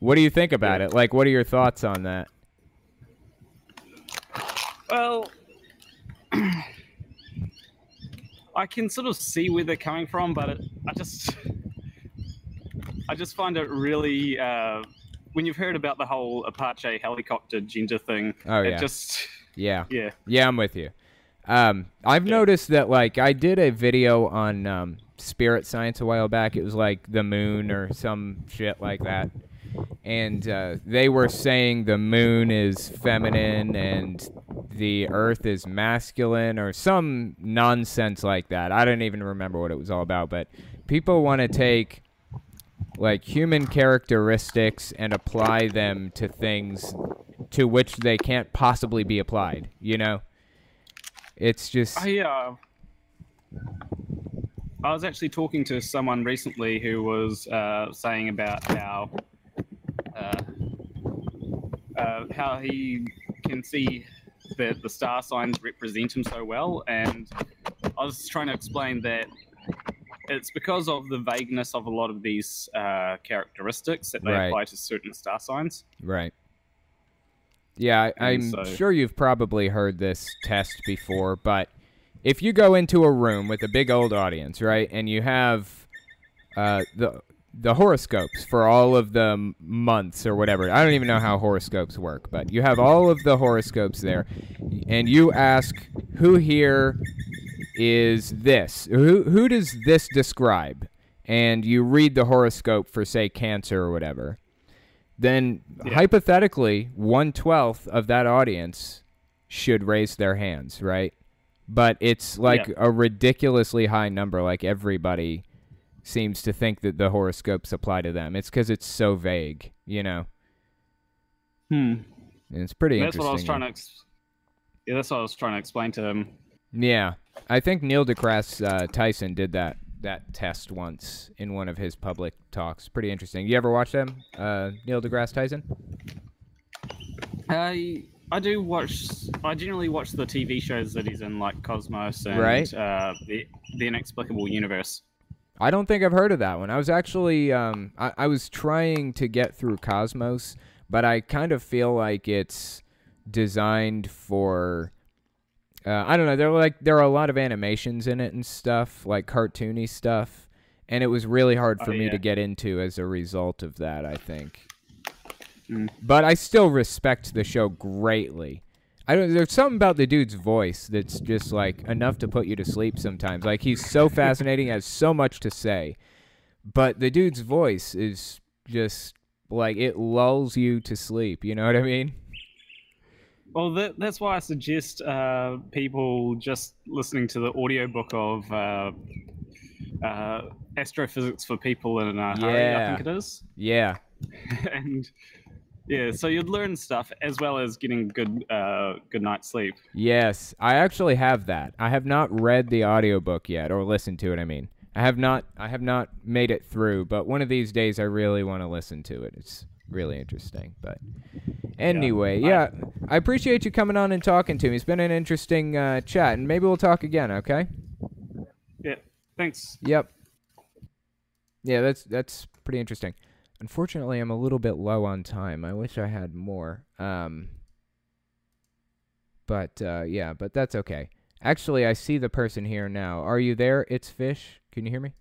What do you think about it? Like, what are your thoughts on that? Well, I can sort of see where they're coming from, but it, I just, I just find it really. Uh, when you've heard about the whole Apache helicopter gender thing, Oh, it yeah. just, Yeah. yeah, Yeah, I'm with you. Um, I've Yeah. noticed that like I did a video on um, spirit science a while back. It was like the moon or some shit like that, and uh, they were saying the moon is feminine and the Earth is masculine or some nonsense like that. I don't even remember what it was all about, but people want to take like human characteristics and apply them to things to which they can't possibly be applied. You know, it's just I uh, I was actually talking to someone recently who was uh, saying about how uh, uh, how he can see that the star signs represent him so well, and I was trying to explain that it's because of the vagueness of a lot of these uh, characteristics that they Right. apply to certain star signs. right. Yeah, I, I'm so- sure you've probably heard this test before, but if you go into a room with a big old audience, right, and you have uh, the the horoscopes for all of the months or whatever. I don't even know how horoscopes work, but you have all of the horoscopes there, and you ask who here is this? Who who does this describe? And you read the horoscope for say cancer or whatever. Then Yeah. hypothetically, one twelfth of that audience should raise their hands, right? But it's like Yeah. a ridiculously high number. Like everybody seems to think that the horoscopes apply to them. It's because it's so vague, you know. Hmm. And it's pretty That's interesting. what I was trying to. Ex- yeah, that's what I was trying to explain to him. Yeah, I think Neil deGrasse uh, Tyson did that that test once in one of his public talks. Pretty interesting. You ever watch them, uh, Neil deGrasse Tyson? I I do watch. I generally watch the TV shows that he's in, like Cosmos and Right. uh, the the Inexplicable Universe. I don't think I've heard of that one. I was actually um, I, I was trying to get through Cosmos, but I kind of feel like it's designed for uh, I don't know. There were like there are a lot of animations in it and stuff, like cartoony stuff, and it was really hard for Oh, me yeah. to get into as a result of that. I think, Mm. but I still respect the show greatly. I don't. There's something about the dude's voice that's just like enough to put you to sleep sometimes. Like he's so fascinating, has so much to say, but the dude's voice is just like it lulls you to sleep. You know what I mean? Well, that, that's why I suggest uh, people just listening to the audiobook of uh, uh, Astrophysics for People in a Hurry, I think it is. Yeah. and yeah, so you'd learn stuff as well as getting good uh, good night's sleep. Yes, I actually have that. I have not read the audiobook yet or listened to it, I mean. I have not I have not made it through, but one of these days I really want to listen to it. It's really interesting, but anyway, I- yeah, I appreciate you coming on and talking to me. It's been an interesting uh, chat, and maybe we'll talk again, okay? Yeah, thanks. Yep. Yeah, that's that's pretty interesting. Unfortunately, I'm a little bit low on time. I wish I had more. Um but uh yeah, but that's okay. Actually, I see the person here now. Are you there? It's Fish. Can you hear me?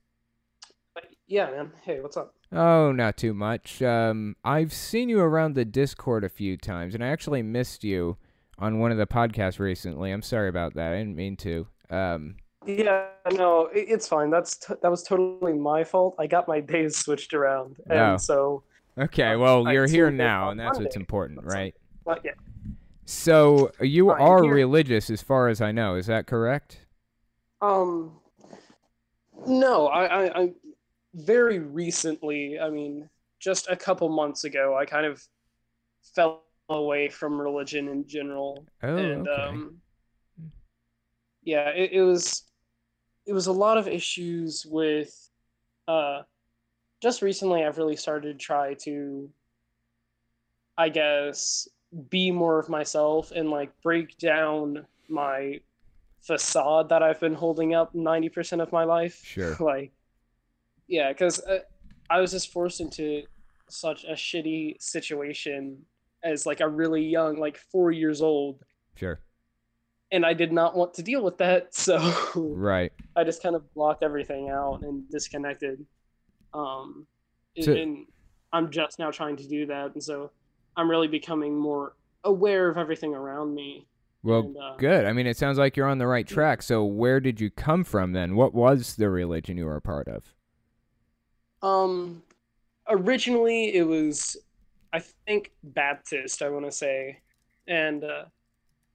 Yeah, man. Hey, what's up? Oh, not too much. Um I've seen you around the Discord a few times and I actually missed you on one of the podcasts recently. I'm sorry about that. I didn't mean to. Um Yeah, no, it's fine. That's t- that was totally my fault. I got my days switched around, and Oh. so Okay, Uh, well, you're here now and that's what's important, That's right? So you I'm are here. religious, as far as I know. Is that correct? Um, no, I, I, I very recently, I mean, just a couple months ago, I kind of fell away from religion in general, Oh, and okay. um, yeah, it, it was, it was a lot of issues with, uh, just recently I've really started to try to, I guess, be more of myself and like break down my facade that I've been holding up 90% of my life. Sure. like, yeah, because uh, I was just forced into such a shitty situation as like a really young, like four years old, Sure. and I did not want to deal with that. So Right. I just kind of blocked everything out and disconnected. Um, and- So- and I'm just now trying to do that, and so I'm really becoming more aware of everything around me. Well, and, uh, good. I mean, it sounds like you're on the right track. So, where did you come from then? What was the religion you were a part of? Um, originally it was, I think Baptist. I want to say, and uh,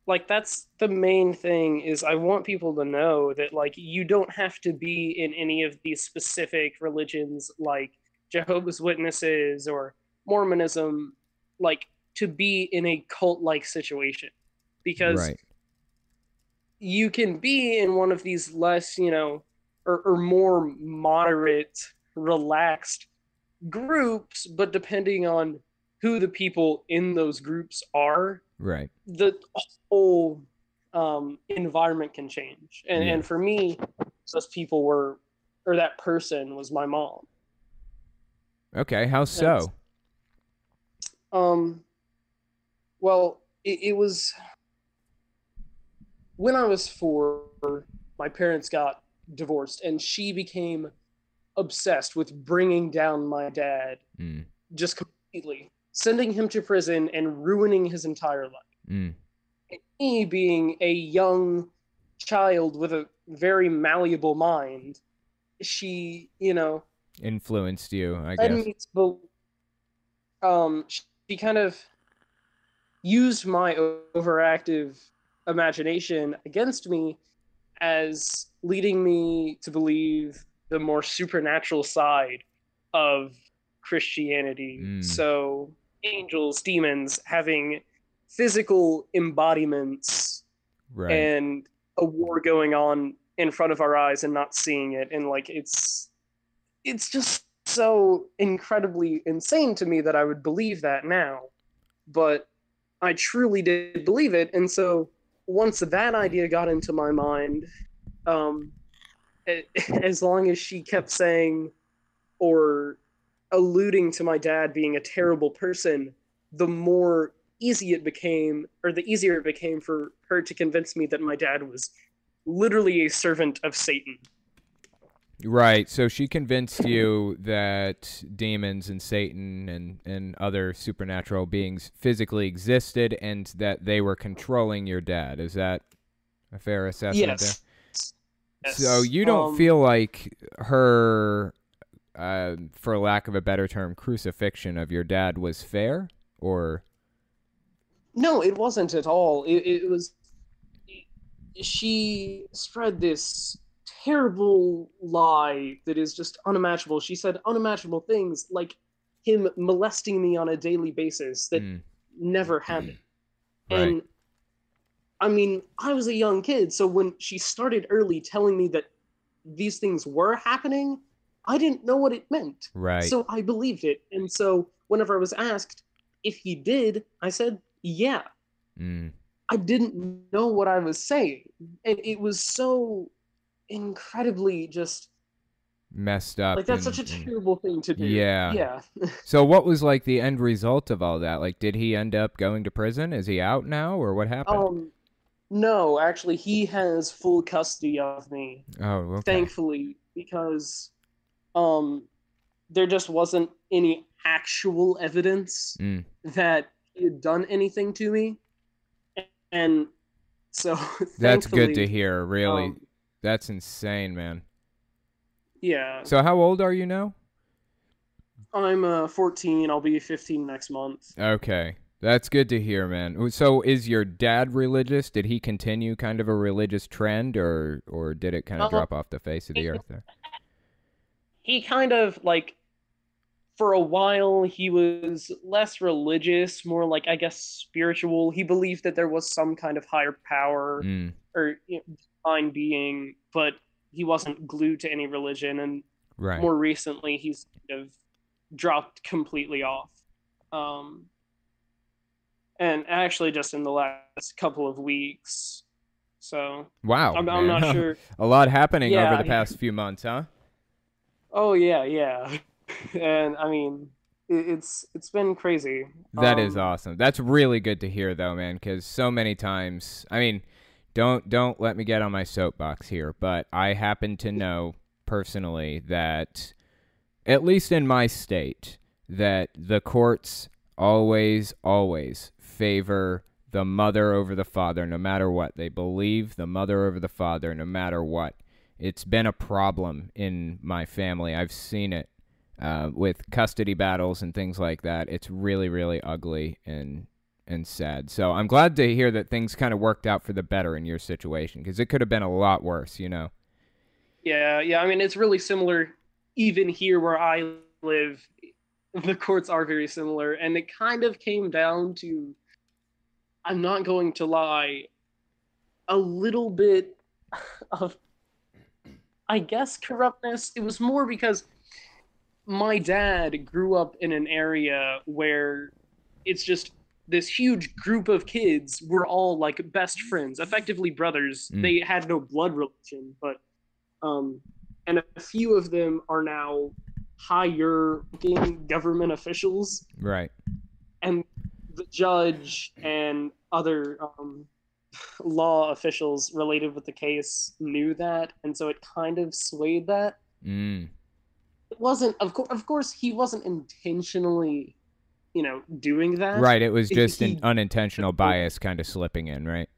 like that's the main thing is I want people to know that like you don't have to be in any of these specific religions like Jehovah's Witnesses or Mormonism, like to be in a cult-like situation, because Right. you can be in one of these less, you know, or, or more moderate, relaxed groups, but depending on who the people in those groups are, Right. the whole um, environment can change. And, Yeah. and for me, those people were, or that person was my mom. Okay. How so? Um, well, it, it was when I was four, my parents got divorced, and she became obsessed with bringing down my dad Mm. just completely, sending him to prison and ruining his entire life. Mm. Me being a young child with a very malleable mind, she, you know, Influenced you, I guess. to um she kind of used my overactive imagination against me as leading me to believe the more supernatural side of Christianity. Mm. So angels, demons having physical embodiments Right. and a war going on in front of our eyes and not seeing it and like it's it's just so incredibly insane to me that I would believe that now but I truly did believe it and so once that idea got into my mind um as long as she kept saying or alluding to my dad being a terrible person the more easy it became, or the easier it became for her to convince me that my dad was literally a servant of Satan. Right. So she convinced you that demons and Satan and, and other supernatural beings physically existed and that they were controlling your dad. Is that a fair assessment yes. there? Yes. So you don't um, feel like her, uh, for lack of a better term, crucifixion of your dad was fair, or? No, it wasn't at all. It, it was. She spread this terrible lie that is just unimaginable. She said unimaginable things like him molesting me on a daily basis that mm. never happened. Right. And I mean, I was a young kid, so when she started early telling me that these things were happening, I didn't know what it meant. Right. So I believed it. And so whenever I was asked if he did, I said, yeah. Mm. I didn't know what I was saying. And it was so incredibly just messed up. Like that's and, such a terrible thing to do. Yeah. Yeah. so what was like the end result of all that? Like did he end up going to prison? Is he out now or what happened? Um no, actually he has full custody of me. Oh, okay. Thankfully because um there just wasn't any actual evidence mm. that he had done anything to me. And so That's good to hear, really. Um, that's insane, man. Yeah. So how old are you now? I'm uh 14. I'll be 15 next month. Okay. That's good to hear, man. So is your dad religious? Did he continue kind of a religious trend or or did it kind of uh, drop off the face of the earth there? He kind of like for a while he was less religious, more like I guess spiritual. He believed that there was some kind of higher power mm. or you know, divine being, but he wasn't glued to any religion. And right. more recently, he's kind of dropped completely off. Um, and actually, just in the last couple of weeks. So wow, I'm, I'm not sure. a lot happening yeah, over the past few months, huh? Oh yeah, yeah, and I mean, it's it's been crazy. That um, is awesome. That's really good to hear, though, man. Because so many times, I mean, don't don't let me get on my soapbox here, but I happen to know personally that at least in my state that the courts always always favor the mother over the father no matter what. They believe the mother over the father no matter what. It's been a problem in my family. I've seen it uh, with custody battles and things like that. It's really, really ugly, and and sad. So I'm glad to hear that things kind of worked out for the better in your situation because it could have been a lot worse, you know. Yeah, yeah. I mean, it's really similar even here where I live. The courts are very similar, and it kind of came down to I'm not going to lie, a little bit of, I guess, corruptness. It was more because my dad grew up in an area where it's just this huge group of kids were all like best friends, effectively brothers. Mm. They had no blood relation, but um, and a few of them are now higher government officials. Right. And the judge and other um, law officials related with the case knew that, and so it kind of swayed that. Mm. It wasn't, of course, of course, he wasn't intentionally you know, doing that. Right. It was just he, an unintentional bias kind of slipping in, right?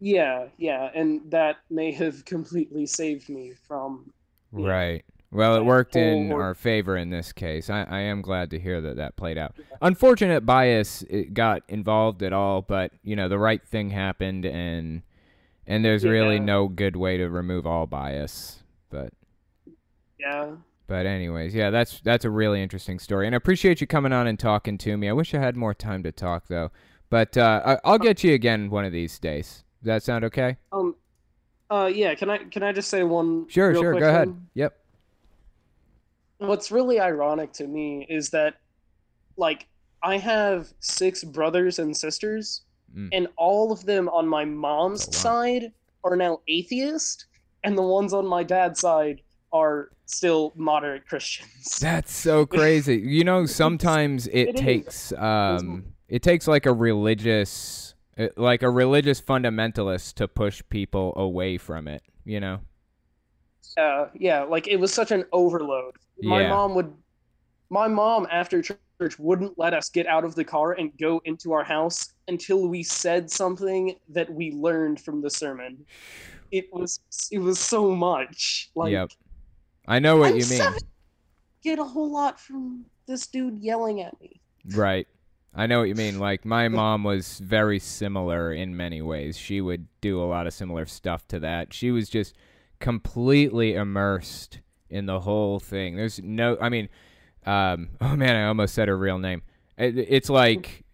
Yeah, yeah, and that may have completely saved me from. Right. Well, it worked in our favor in this case. I, I am glad to hear that that played out. Unfortunate bias got involved at all, but you know the right thing happened, and and there's yeah. really no good way to remove all bias. But yeah, but anyways, yeah, that's that's a really interesting story, and I appreciate you coming on and talking to me. I wish I had more time to talk though, but uh, I'll get you again one of these days. Does that sound okay? Um, uh, yeah. Can I can I just say one? Sure, sure. Go ahead. Yep. What's really ironic to me is that, like, I have six brothers and sisters, mm. and all of them on my mom's side are now atheist, and the ones on my dad's side are still moderate Christians. That's so crazy. you know, sometimes it, it takes um it takes like a religious uh, like a religious fundamentalist to push people away from it, you know. Uh, yeah, like it was such an overload. My Yeah. mom would, my mom after church wouldn't let us get out of the car and go into our house until we said something that we learned from the sermon. It was it was so much. Like, yep. I know what I'm you mean. seven- Get a whole lot from this dude yelling at me. Right. I know what you mean. Like my mom was very similar in many ways. She would do a lot of similar stuff to that. She was just completely immersed in the whole thing. There's no I mean um oh man, I almost said her real name. It, it's like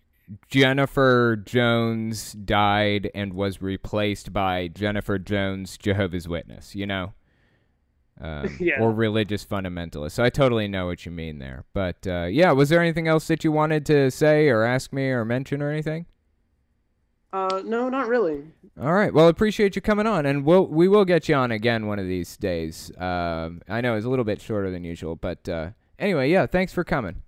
Jennifer Jones died and was replaced by Jennifer Jones Jehovah's Witness, you know? Um, Yeah. Or religious fundamentalist. So I totally know what you mean there. But uh, yeah, was there anything else that you wanted to say or ask me or mention or anything? Uh, no, not really. All right. Well, appreciate you coming on, and we'll we will get you on again one of these days. Um, I know it's a little bit shorter than usual, but uh, anyway, yeah. Thanks for coming.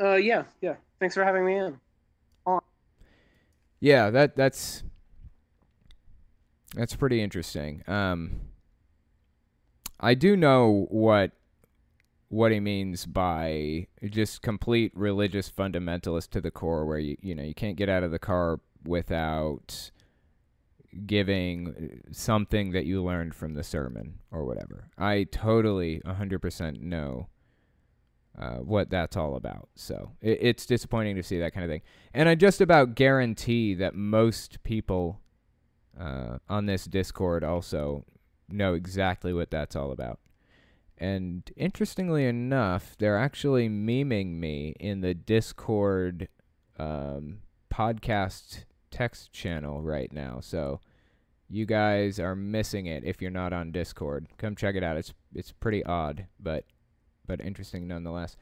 Uh, yeah, yeah. Thanks for having me in. On. Yeah, that that's that's pretty interesting. Um, I do know what what he means by just complete religious fundamentalist to the core, where you you know you can't get out of the car without giving something that you learned from the sermon or whatever. I totally 100% know uh, what that's all about. So it, it's disappointing to see that kind of thing. And I just about guarantee that most people uh, on this Discord also know exactly what that's all about. And interestingly enough, they're actually memeing me in the Discord um, podcast text channel right now. So you guys are missing it if you're not on Discord. Come check it out. It's it's pretty odd, but but interesting nonetheless.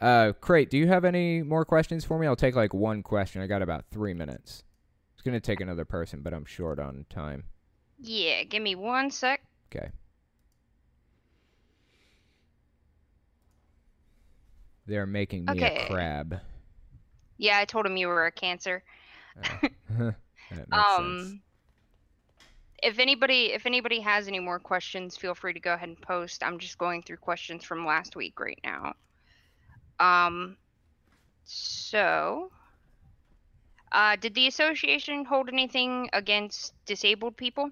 Uh, Crate, do you have any more questions for me? I'll take like one question. I got about three minutes. It's gonna take another person, but I'm short on time. Yeah, give me one sec. Okay. They're making me Okay. a crab. Yeah, I told him you were a cancer. Oh. um sense. if anybody if anybody has any more questions feel free to go ahead and post i'm just going through questions from last week right now um so uh did the association hold anything against disabled people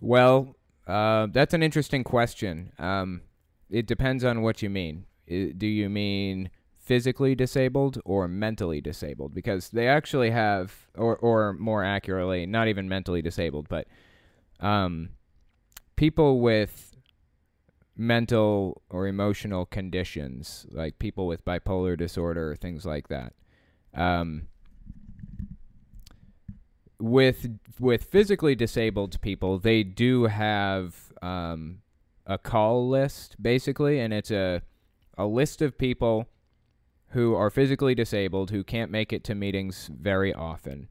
Well, uh, that's an interesting question. Um, it depends on what you mean. Do you mean physically disabled or mentally disabled? Because they actually have, or, or more accurately, not even mentally disabled, but um, people with mental or emotional conditions, like people with bipolar disorder, things like that. Um, with with physically disabled people, they do have um, a call list basically, and it's a a list of people who are physically disabled who can't make it to meetings very often,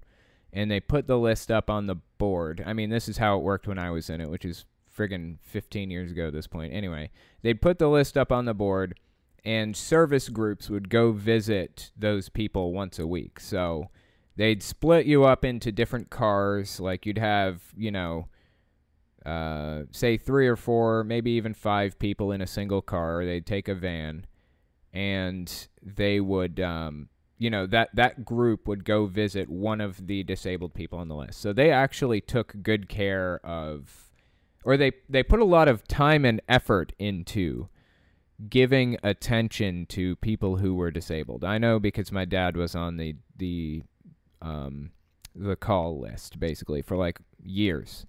and they put the list up on the board. I mean, this is how it worked when I was in it, which is friggin' 15 years ago at this point. Anyway, they'd put the list up on the board, and service groups would go visit those people once a week. So they'd split you up into different cars like you'd have you know uh, say three or four maybe even five people in a single car they'd take a van and they would um, you know that that group would go visit one of the disabled people on the list so they actually took good care of or they they put a lot of time and effort into giving attention to people who were disabled i know because my dad was on the the um, the call list basically for like years.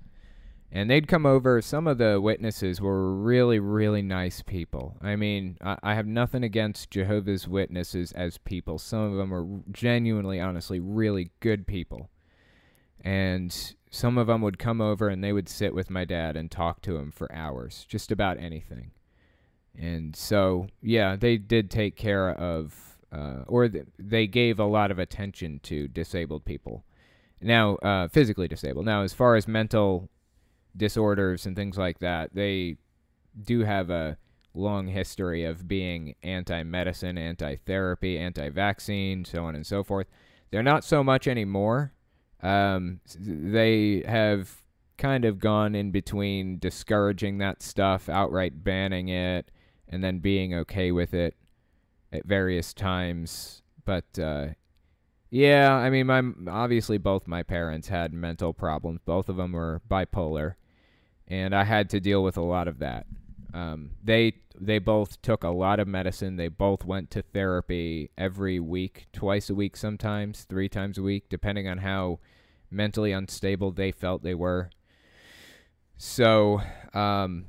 And they'd come over. Some of the witnesses were really, really nice people. I mean, I, I have nothing against Jehovah's Witnesses as people. Some of them are genuinely, honestly, really good people. And some of them would come over and they would sit with my dad and talk to him for hours, just about anything. And so, yeah, they did take care of uh, or th- they gave a lot of attention to disabled people. Now, uh, physically disabled. Now, as far as mental disorders and things like that, they do have a long history of being anti medicine, anti therapy, anti vaccine, so on and so forth. They're not so much anymore. Um, they have kind of gone in between discouraging that stuff, outright banning it, and then being okay with it at various times. But uh, yeah, I mean, my obviously both my parents had mental problems. Both of them were bipolar, and I had to deal with a lot of that. Um, they they both took a lot of medicine. They both went to therapy every week, twice a week, sometimes three times a week, depending on how mentally unstable they felt they were. So um,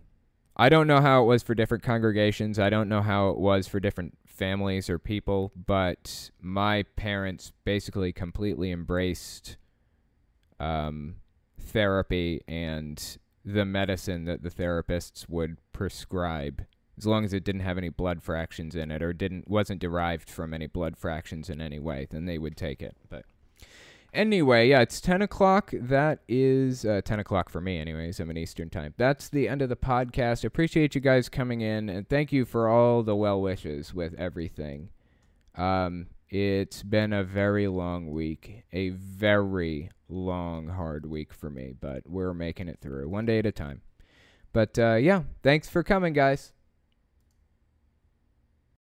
I don't know how it was for different congregations. I don't know how it was for different families or people, but my parents basically completely embraced um, therapy and the medicine that the therapists would prescribe as long as it didn't have any blood fractions in it or didn't wasn't derived from any blood fractions in any way then they would take it. But anyway yeah it's 10 o'clock. That is uh, 10 o'clock for me anyways. I'm in eastern time. That's the end of the podcast. Appreciate you guys coming in and thank you for all the well wishes with everything. Um, it's been a very long week a very long, hard week for me, but we're making it through one day at a time. But uh, yeah, thanks for coming, guys.